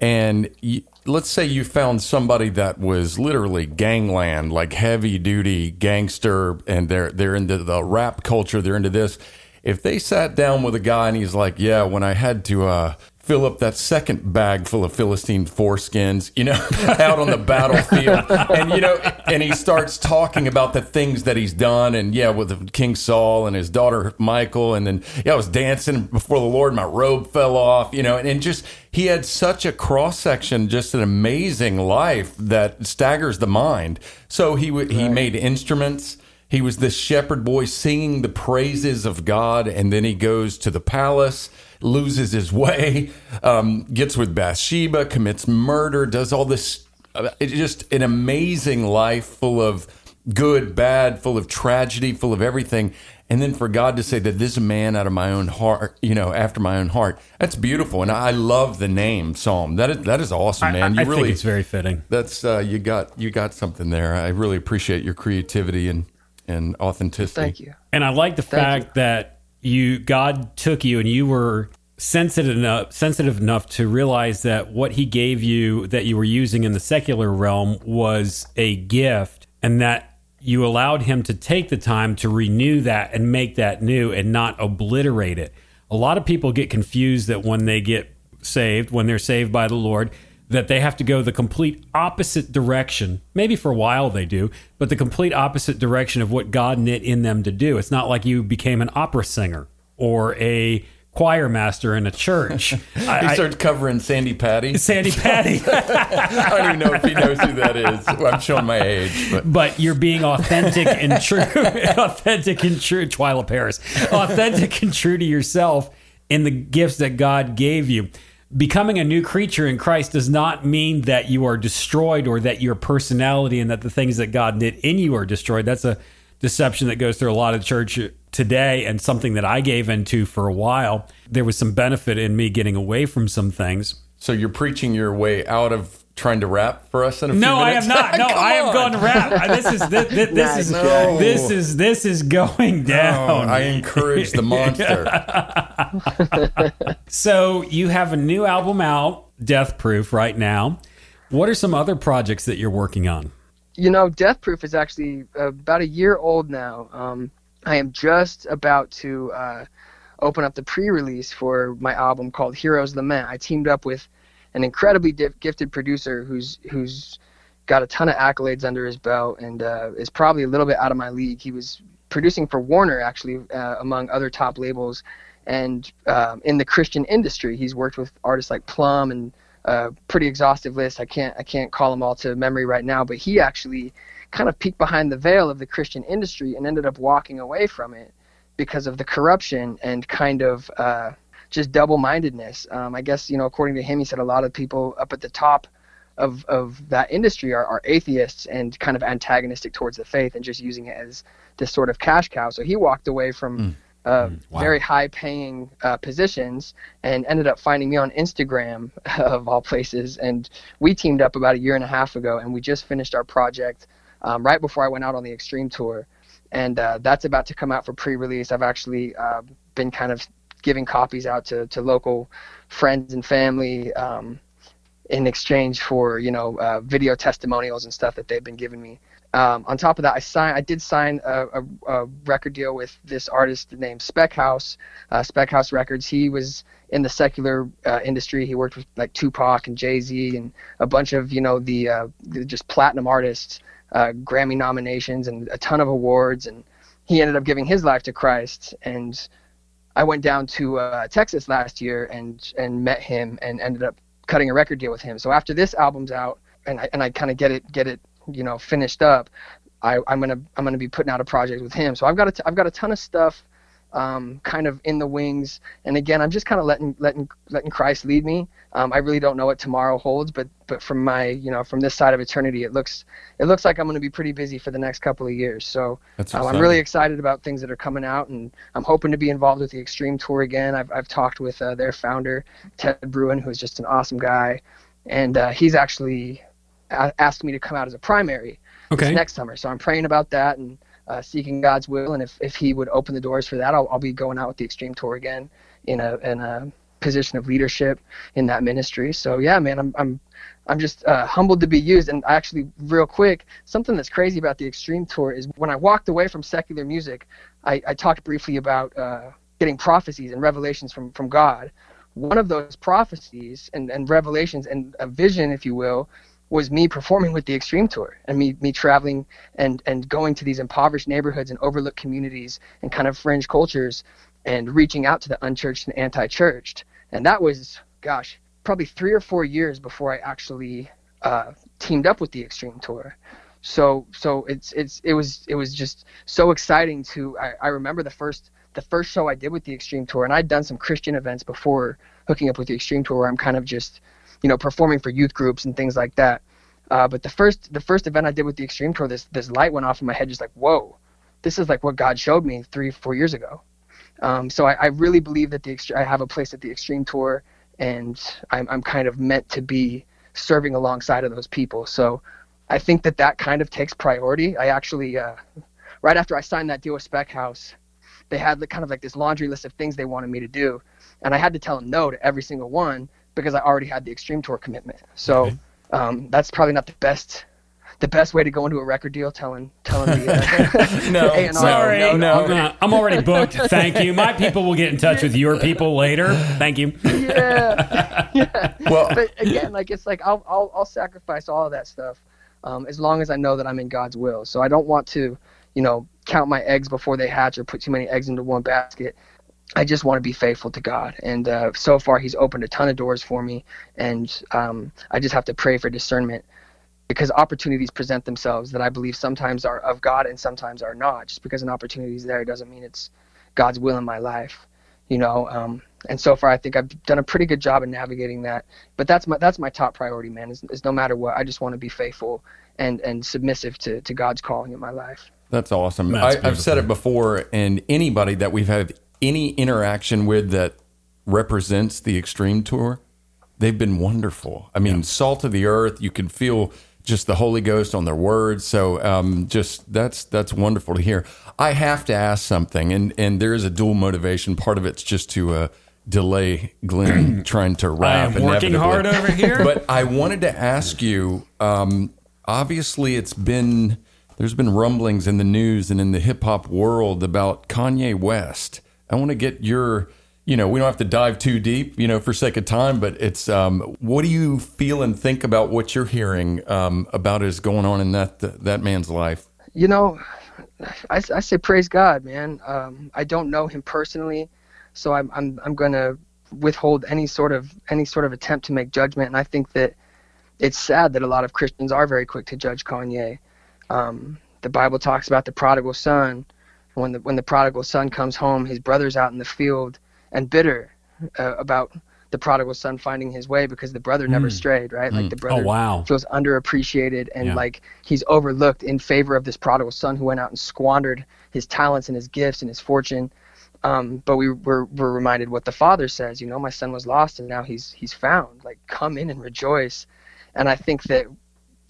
and you, let's say you found somebody that was literally gangland, like heavy duty gangster, and they're they're into the rap culture, they're into this. If they sat down with a guy and he's like, "Yeah, when I had to uh, fill up that second bag full of Philistine foreskins, you know, out on the battlefield," and you know, and he starts talking about the things that he's done, and yeah, with King Saul and his daughter Michal, and then yeah, I was dancing before the Lord, my robe fell off, you know, and, and just he had such a cross section, just an amazing life that staggers the mind. So he w- he made instruments. He was this shepherd boy singing the praises of God, and then he goes to the palace, loses his way, um, gets with Bathsheba, commits murder, does all this. uh, It's just an amazing life full of good, bad, full of tragedy, full of everything. And then for God to say that this man out of my own heart, you know, after my own heart, that's beautiful. And I love the name Psalm. That is, that is awesome, man. You I really think it's very fitting. that's uh, you got you got something there. I really appreciate your creativity and and authenticity. Thank you. And I like the fact that you God took you and you were sensitive enough sensitive enough to realize that what he gave you that you were using in the secular realm was a gift and that you allowed him to take the time to renew that and make that new and not obliterate it. A lot of people get confused that when they get saved, when they're saved by the Lord, that they have to go the complete opposite direction. Maybe for a while they do, but the complete opposite direction of what God knit in them to do. It's not like you became an opera singer or a choir master in a church. He I, I, starts covering Sandi Patty. Sandi Patty. I don't even know if he knows who that is. I'm showing my age, but but you're being authentic and true, authentic and true, Twila Paris, authentic and true to yourself in the gifts that God gave you. Becoming a new creature in Christ does not mean that you are destroyed or that your personality and that the things that God knit in you are destroyed. That's a deception that goes through a lot of church today and something that I gave into for a while. There was some benefit in me getting away from some things. so you're preaching your way out of trying to rap for us in a few No, I minutes? have not. No, I have on. gone to rap. This is this, this, this is No. this is this is going down. I encourage the monster. so you have a new album out, Death Proof, right now. What are some other projects that you're working on? You know, Death Proof is actually about a year old now. Um, I am just about to uh, open up the pre-release for my album called Heroes of the Lament. I teamed up with an incredibly gifted producer who's who's got a ton of accolades under his belt and uh, is probably a little bit out of my league. He was producing for Warner actually, uh, among other top labels, and um, in the Christian industry, he's worked with artists like Plumb and a pretty exhaustive list. I can't I can't call them all to memory right now, but he actually kind of peeked behind the veil of the Christian industry and ended up walking away from it because of the corruption and kind of uh, just double-mindedness. Um, I guess you know, according to him, he said a lot of people up at the top of of that industry are, are atheists and kind of antagonistic towards the faith and just using it as this sort of cash cow. So he walked away from. Mm. Uh, Wow. very high paying uh, positions and ended up finding me on Instagram of all places and we teamed up about a year and a half ago and we just finished our project um, right before I went out on the extreme tour and uh, that's about to come out for pre-release I've actually uh, been kind of giving copies out to, to local friends and family um, in exchange for you know uh, video testimonials and stuff that they've been giving me. Um, on top of that, I signed. I did sign a, a, a record deal with this artist named Spec House, uh, Spec House Records. He was in the secular uh, industry. He worked with like Tupac and Jay Z and a bunch of you know the, uh, the just platinum artists, uh, Grammy nominations and a ton of awards. And he ended up giving his life to Christ. And I went down to uh, Texas last year and and met him and ended up cutting a record deal with him. So after this album's out and I and I kind of get it get it you know finished up, I, I'm gonna I'm gonna be putting out a project with him. So I've got a t- I've got a ton of stuff um, kind of in the wings. And again, I'm just kind of letting letting letting Christ lead me. Um, I really don't know what tomorrow holds, but but from my you know from this side of eternity, it looks it looks like I'm going to be pretty busy for the next couple of years. So um, I'm really excited about things that are coming out, and I'm hoping to be involved with the Extreme Tour again. I've I've talked with uh, their founder Ted Bruin, who's just an awesome guy, and uh, he's actually asked me to come out as a primary Okay. next summer. So I'm praying about that and uh, seeking God's will. And if, if He would open the doors for that, I'll, I'll be going out with the Extreme Tour again in a in a position of leadership in that ministry. So yeah, man, I'm I'm I'm just uh, humbled to be used. And actually, real quick, something that's crazy about the Extreme Tour is when I walked away from secular music, I, I talked briefly about uh, getting prophecies and revelations from from God. One of those prophecies and, and revelations and a vision, if you will, was me performing with the Extreme Tour and me me traveling and and going to these impoverished neighborhoods and overlooked communities and kind of fringe cultures and reaching out to the unchurched and anti-churched. And that was, gosh, probably three or four years before I actually uh, teamed up with the Extreme Tour. So so it's it's it was it was just so exciting to I, I remember the first the first show I did with the Extreme Tour and I'd done some Christian events before hooking up with the Extreme Tour where I'm kind of just you know performing for youth groups and things like that. Uh, but the first the first event I did with the Extreme Tour, this this light went off in my head, just like whoa, this is like what God showed me three four years ago. Um, so I, I really believe that the I have a place at the Extreme Tour, and I'm I'm kind of meant to be serving alongside of those people. So I think that that kind of takes priority. I actually uh, right after I signed that deal with Spec House, they had kind of like this laundry list of things they wanted me to do, and I had to tell them no to every single one because I already had the Extreme Tour commitment. So Okay. um, that's probably not the best the best way to go into a record deal telling telling the, uh, No, A&R, Sorry, no, no. I'm, not- I'm already booked. Thank you. My people will get in touch with your people later. Thank you. yeah, yeah. Well- but again, like it's like I'll I'll, I'll sacrifice all of that stuff um, as long as I know that I'm in God's will. So I don't want to, you know, count my eggs before they hatch or put too many eggs into one basket. I just want to be faithful to God, and uh, so far He's opened a ton of doors for me, and um, I just have to pray for discernment because opportunities present themselves that I believe sometimes are of God and sometimes are not. Just because an opportunity is there doesn't mean it's God's will in my life, you know. Um, and so far, I think I've done a pretty good job in navigating that. But that's my that's my top priority, man. Is, is no matter what, I just want to be faithful and and submissive to to God's calling in my life. That's awesome. That's I, I've said it before, and anybody that we've had any interaction with that represents the Extreme Tour, they've been wonderful. I mean, salt of the earth. You can feel just the Holy Ghost on their words. So, um, just that's that's wonderful to hear. I have to ask something, and and there is a dual motivation. Part of it's just to uh, delay Glenn trying to I rap. am working hard over here. But I wanted to ask you. Um, obviously, it's been there's been rumblings in the news and in the hip hop world about Kanye West. I want to get your, you know, we don't have to dive too deep, you know, for sake of time. But it's, um, what do you feel and think about what you're hearing um, about is going on in that that man's life? you know, I, I say praise God, man. Um, I don't know him personally, so I'm I'm I'm gonna withhold any sort of any sort of attempt to make judgment. And I think that it's sad that a lot of Christians are very quick to judge Kanye. Um, the Bible talks about the prodigal son. When the when the prodigal son comes home, his brother's out in the field and bitter uh, about the prodigal son finding his way because the brother never strayed, right? Like the brother Oh, wow. feels underappreciated and Yeah. like he's overlooked in favor of this prodigal son who went out and squandered his talents and his gifts and his fortune. Um, but we were, were reminded what the father says, you know, my son was lost and now he's he's found. Like come in and rejoice. And I think that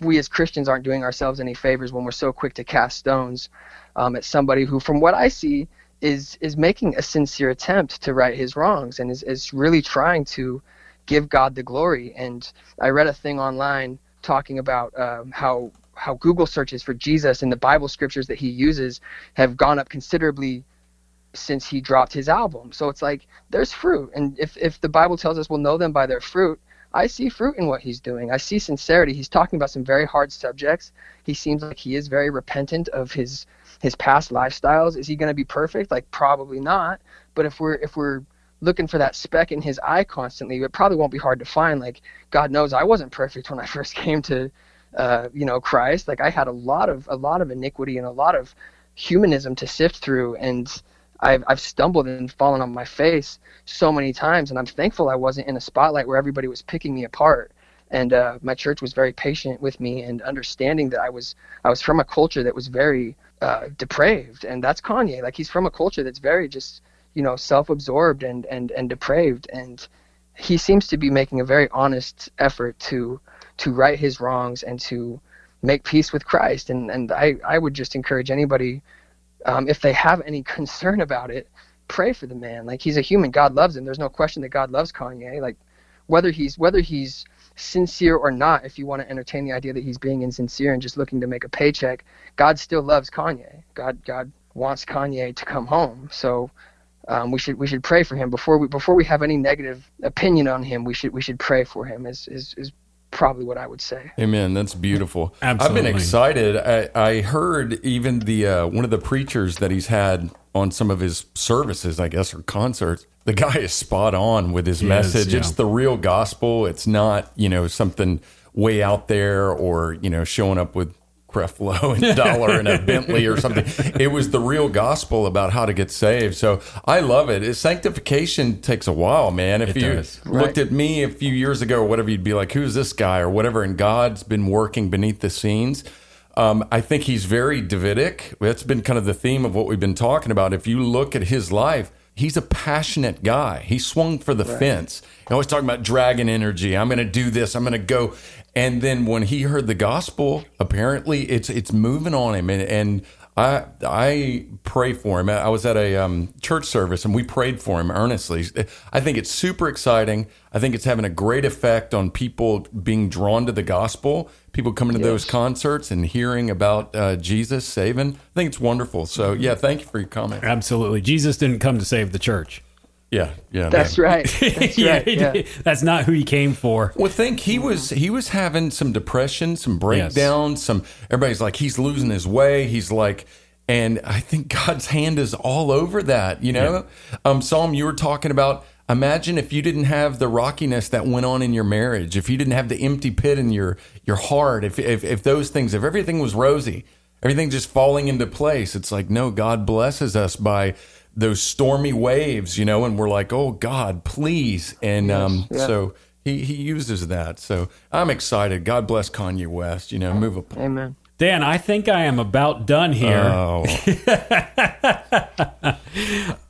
we as Christians aren't doing ourselves any favors when we're so quick to cast stones um, at somebody who, from what I see, is is making a sincere attempt to right his wrongs and is, is really trying to give God the glory. And I read a thing online talking about um, how how Google searches for Jesus and the Bible scriptures that he uses have gone up considerably since he dropped his album. So it's like there's fruit, and if if the Bible tells us we'll know them by their fruit, I see fruit in what he's doing. I see sincerity. He's talking about some very hard subjects. He seems like he is very repentant of his his past lifestyles. Is he going to be perfect? Like probably not. But if we're if we're looking for that speck in his eye constantly, it probably won't be hard to find. Like God knows I wasn't perfect when I first came to uh, you know Christ. Like I had a lot of a lot of iniquity and a lot of humanism to sift through and I've, I've stumbled and fallen on my face so many times and i'm thankful i wasn't in a spotlight where everybody was picking me apart. And uh, my church was very patient with me and understanding that i was i was from a culture that was very uh, depraved. And that's kanye. Like he's from a culture that's very just you know self-absorbed and and and depraved. And he seems to be making a very honest effort to to right his wrongs and to make peace with Christ. And and I I would just encourage anybody, um, if they have any concern about it, pray for the man. Like he's a human. God loves him. There's no question that God loves Kanye. Like whether he's whether he's sincere or not, if you want to entertain the idea that he's being insincere and just looking to make a paycheck, God still loves Kanye. God God wants Kanye to come home. So um, we should we should pray for him before we before we have any negative opinion on him. We should we should pray for him. Is is is probably what I would say. Amen. That's beautiful. Absolutely. I've been excited. I, I heard even the uh, one of the preachers that he's had on some of his services, I guess, or concerts. The guy is spot on with his He is, message. yeah. It's the real gospel. It's not you know something way out there or you know showing up with Creflo and Dollar and a Bentley or something. It was the real gospel about how to get saved. So I love it. Sanctification takes a while, man. If It you does. looked at me a few years ago or whatever, you'd be like, "Who's this guy?" or whatever. And God's been working beneath the scenes. Um, I think he's very Davidic. That's been kind of the theme of what we've been talking about. If you look at his life, he's a passionate guy. He swung for the fence. He always talking about dragon energy. I'm going to do this. I'm going to go. And then when he heard the gospel, apparently it's it's moving on him. And, and I I pray for him. I was at a um, church service and we prayed for him earnestly. I think it's super exciting. I think it's having a great effect on people being drawn to the gospel. People coming to those concerts and hearing about uh, Jesus saving. I think it's wonderful. So yeah, thank you for your comment. Absolutely. Jesus didn't come to save the church. Yeah, yeah. That's no. right. That's yeah, right. Yeah. that's not who he came for. Well, think he was he was having some depression, some breakdowns, some everybody's like he's losing his way. He's like, and I think God's hand is all over that. You know, um, Psalm, you were talking about. Imagine if you didn't have the rockiness that went on in your marriage, if you didn't have the empty pit in your your heart, if if, if those things, if everything was rosy, everything just falling into place. It's like no, God blesses us by those stormy waves, you know, and we're like, oh God, please, and um, yeah. so he he uses that. So I'm excited. God bless Kanye West. You know, move up. Amen. Dan, I think I am about done here. Oh,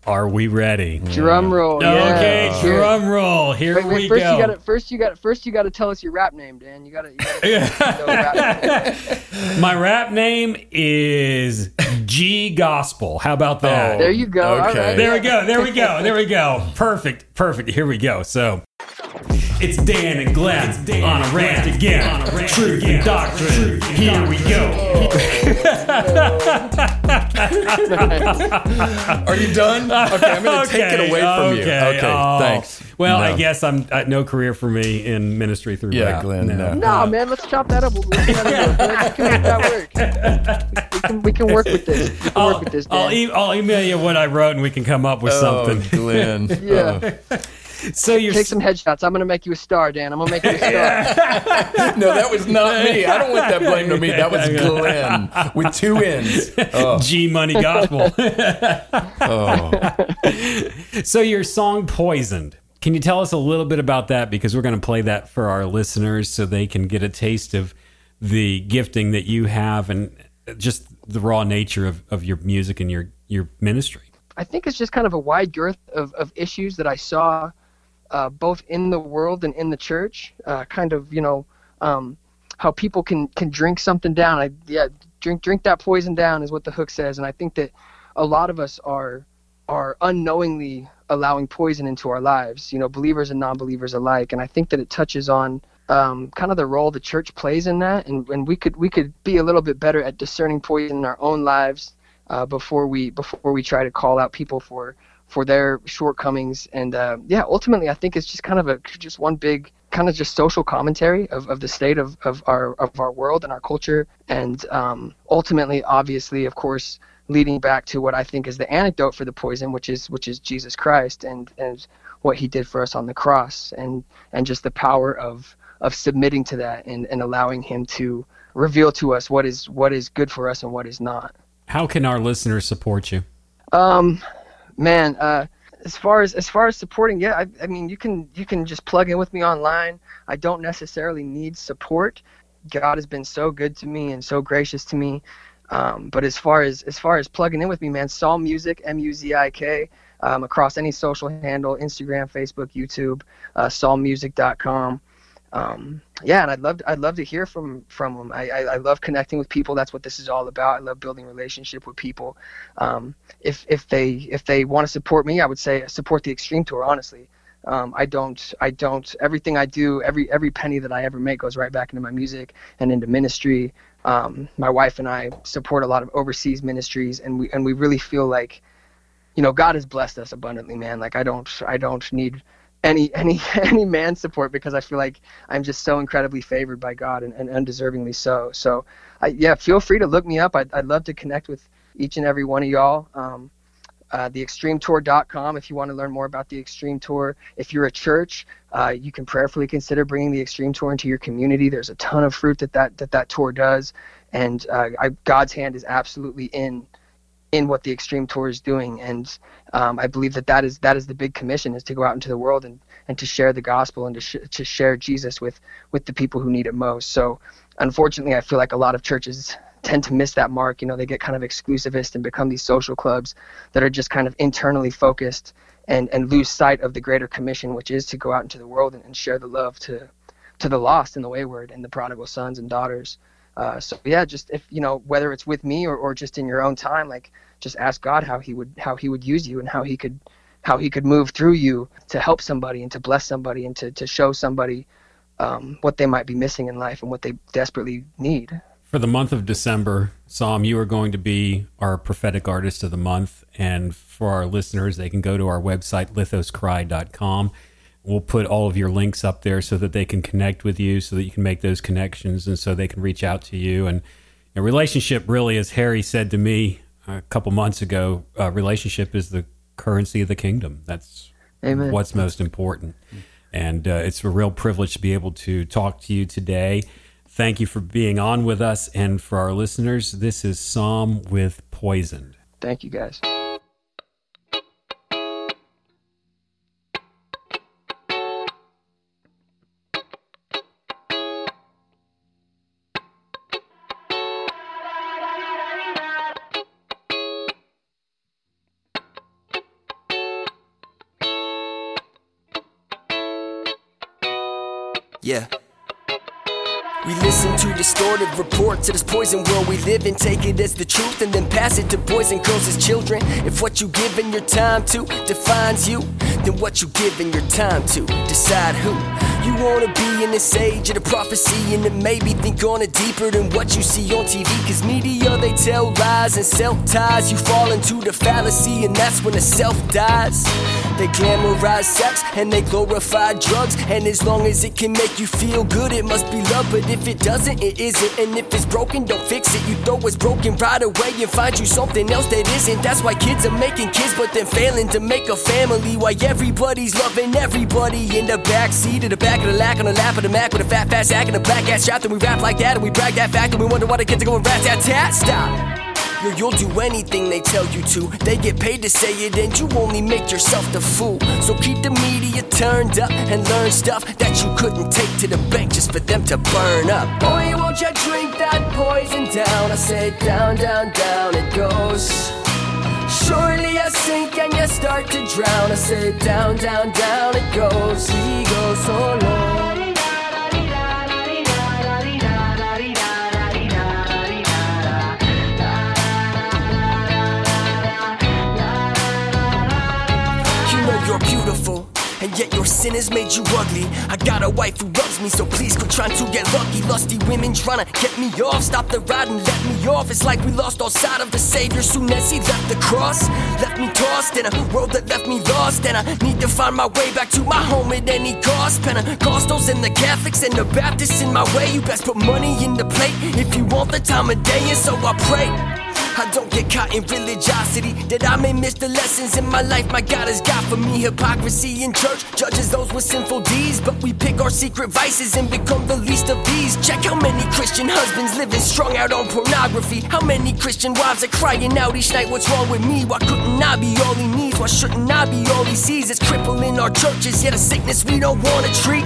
Are we ready? Drum roll. Okay, yeah. drum roll. Here Wait, wait, we first go. you gotta first you gotta first you gotta tell us your rap name, Dan. You gotta, you gotta know rap name. My rap name is G Gospel. How about that? Oh, there you go. Okay. right. There we go. There we go. There we go. Perfect. Perfect. Here we go. So it's Dan and Glenn on a rant again. On a rant Truth and doctrine. Here we go. are you done? Okay, I'm going to take it away from you. Okay, oh. thanks. Well, I guess I'm uh, no career for me in ministry through Yeah, rap. Glenn, no. No, man, let's chop that up. We'll, we'll, we can that work. We can, we can work with this. We can I'll, work with this, I'll, e- I'll email you what I wrote and we can come up with Oh, something. Glenn. Yeah. Oh. So you're Take some headshots. I'm gonna make you a star, Dan. I'm gonna make you a star. No, that was not me. I don't want that blame to me. That was Glenn with two ends. Oh, G Money Gospel. oh. so your song Poisoned Can you tell us a little bit about that? Because we're going to play that for our listeners so they can get a taste of the gifting that you have and just the raw nature of, of your music and your, your ministry. I think it's just kind of a wide girth of, of issues that I saw uh, both in the world and in the church. Uh, kind of, you know, um, how people can, can drink something down. I, yeah, drink drink that poison down is what the hook says, and I think that a lot of us are are unknowingly allowing poison into our lives. You know, believers and non-believers alike, and I think that it touches on um, kind of the role the church plays in that, and, and we could we could be a little bit better at discerning poison in our own lives uh, before we before we try to call out people for for their shortcomings. And uh, yeah, ultimately, I think it's just kind of a just one big kind of just social commentary of, of the state of, of our of our world and our culture, and um, ultimately, obviously, of course, leading back to what I think is the antidote for the poison, which is which is Jesus Christ and and what He did for us on the cross, and and just the power of of submitting to that and, and allowing Him to reveal to us what is what is good for us and what is not. How can our listeners support you? Um, man, uh, as far as as far as supporting, yeah, I, I mean, you can you can just plug in with me online. I don't necessarily need support. God has been so good to me and so gracious to me. Um, but as far as as far as plugging in with me, man, Psalm Music, M U Z I K, um, across any social handle, Instagram, Facebook, YouTube, uh, psalmmusic.com um, yeah, and I'd love to, I'd love to hear from from them. I, I, I love connecting with people. That's what this is all about. I love building relationship with people. Um, if if they if they want to support me, I would say support the Extreme Tour. Honestly, um, I don't I don't everything I do every every penny that I ever make goes right back into my music and into ministry. Um, my wife and I support a lot of overseas ministries, and we and we really feel like, you know, God has blessed us abundantly, man. Like I don't I don't need any any any man support because I feel like I'm just so incredibly favored by God and, and undeservingly so. So, I, yeah, feel free to look me up. I'd, I'd love to connect with each and every one of y'all. Um, uh, theextremetour.com if you want to learn more about the Extreme Tour. If you're a church, uh, you can prayerfully consider bringing the Extreme Tour into your community. There's a ton of fruit that that that, that tour does, and uh, I, God's hand is absolutely in in what the Extreme Tour is doing. And um, I believe that that is that is the big commission is to go out into the world and, and to share the gospel and to, sh- to share Jesus with with the people who need it most. So unfortunately, I feel like a lot of churches tend to miss that mark. You know, they get kind of exclusivist and become these social clubs that are just kind of internally focused and and lose sight of the greater commission, which is to go out into the world and, and share the love to to the lost and the wayward and the prodigal sons and daughters. Uh, so yeah, just if you know whether it's with me or, or just in your own time, like just ask God how he would how he would use you and how he could how he could move through you to help somebody and to bless somebody and to, to show somebody um, what they might be missing in life and what they desperately need. For the month of December, Psalm, you are going to be our prophetic artist of the month. And for our listeners, they can go to our website, lithoscry.com we'll put all of your links up there so that they can connect with you, so that you can make those connections, and so they can reach out to you. And a relationship, really, as Harry said to me a couple months ago, uh, relationship is the currency of the kingdom. That's Amen. what's most important. And uh, it's a real privilege to be able to talk to you today. Thank you for being on with us. And for our listeners, this is Psalm with Poisoned. Thank you, guys. Poison world we live in, take it as the truth, and then pass it to boys and girls as children. If what you give in your time to defines you, then what you give in your time to decide who. You wanna be in this age of the prophecy and maybe think on it deeper than what you see on TV. Cause media they tell lies and self ties. You fall into the fallacy and that's when the self dies. They glamorize sex and they glorify drugs. And as long as it can make you feel good, it must be love. But if it doesn't, it isn't. And if it's broken, don't fix it. You throw what's broken right away and find you something else that isn't. That's why kids are making kids, but then failing to make a family. Why everybody's loving everybody in the backseat of the back of the lack on the lap of the Mac with a fat, fat sack and a black ass shot. Then we rap like that and we brag that fact and we wonder why the kids are going rat tat tat. Stop. Yo, you'll do anything they tell you to. They get paid to say it, and you only make yourself the fool. So keep the media turned up and learn stuff that you couldn't take to the bank just for them to burn up. Boy, won't you drink that poison down? I say down, down, down it goes. Surely I sink and you start to drown. I say down, down, down it goes. We goes so low. Sin has made you ugly. I got a wife who loves me, so please quit trying to get lucky. Lusty women trying to get me off. Stop the ride and let me off. It's like we lost all sight of the Savior soon as he left the cross. Left me tossed in a world that left me lost. And I need to find my way back to my home at any cost. Pentecostals and the Catholics and the Baptists in my way. You best put money in the plate if you want the time of day. And so I pray. I don't get caught in religiosity that I may miss the lessons in my life my God has got for me. Hypocrisy in church judges those with sinful deeds, but we pick our secret vices and become the least of these. Check how many Christian husbands living strung out on pornography. How many Christian wives are crying out each night, What's wrong with me? Why couldn't I be all he needs? Why shouldn't I be all he sees? It's crippling our churches, yet a sickness we don't wanna treat.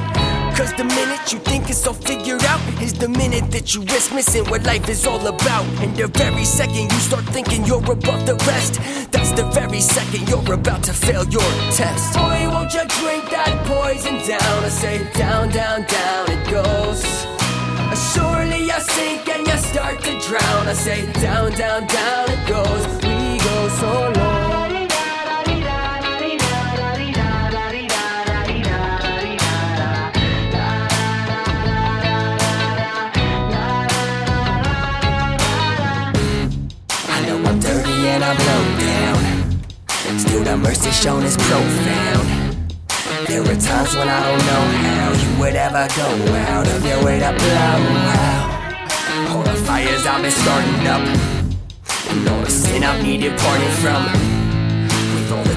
Cause the minute you think it's all figured out is the minute that you risk missing what life is all about. And the very second you start thinking you're above the rest, that's the very second you're about to fail your test. Boy, won't you drink that poison down? I say down, down, down it goes. Surely I sink and you start to drown. I say down, down, down it goes. We go so low. The shown is profound. There were times when I don't know how you would ever go out of your way to blow out. All the fires I've been starting up, and all the sin I've needed parting from.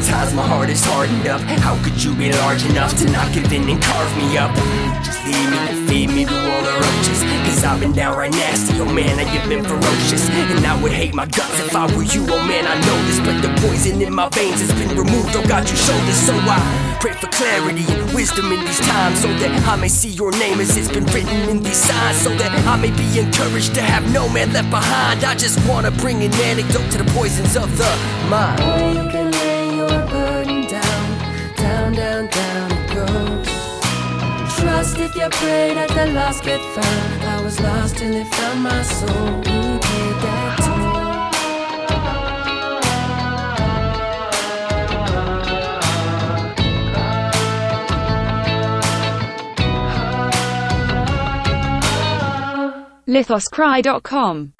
Times my heart is hardened up, how could you be large enough to not give in and carve me up? Just leave me and feed me to all the roaches. Cause I've been downright nasty, oh man, I have been ferocious. And I would hate my guts if I were you, oh man, I know this. But the poison in my veins has been removed, oh God, you showed this. So I pray for clarity and wisdom in these times so that I may see your name as it's been written in these signs. So that I may be encouraged to have no man left behind. I just wanna bring an anecdote to the poisons of the mind. If you pray that the lost get found. I was lost till it found my soul. Paid that lithoscry.com